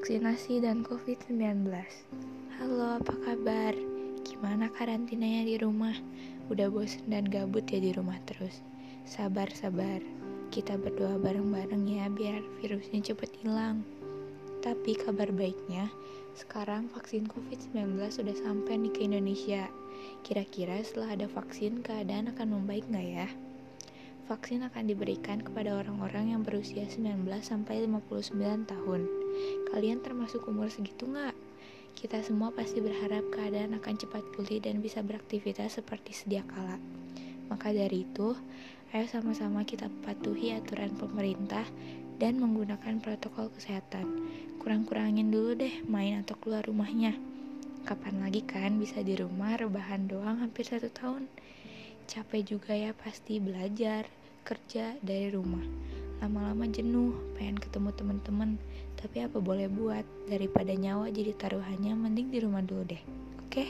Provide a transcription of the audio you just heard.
vaksinasi dan COVID-19. Halo, apa kabar? Gimana karantinanya di rumah? Udah bosen dan gabut ya di rumah terus? Sabar, sabar. Kita berdoa bareng-bareng ya biar virusnya cepet hilang. Tapi kabar baiknya, sekarang vaksin COVID-19 sudah sampai nih ke Indonesia. Kira-kira setelah ada vaksin, keadaan akan membaik nggak ya? Vaksin akan diberikan kepada orang-orang yang berusia 19 sampai 59 tahun. Kalian termasuk umur segitu nggak? Kita semua pasti berharap keadaan akan cepat pulih dan bisa beraktivitas seperti sedia kala. Maka dari itu, ayo sama-sama kita patuhi aturan pemerintah dan menggunakan protokol kesehatan. Kurang-kurangin dulu deh main atau keluar rumahnya. Kapan lagi kan bisa di rumah rebahan doang hampir satu tahun? Capek juga ya pasti belajar, kerja dari rumah. Lama-lama jenuh, pengen ketemu teman-teman. Tapi apa boleh buat, daripada nyawa jadi taruhannya, mending di rumah dulu deh. Oke? Okay?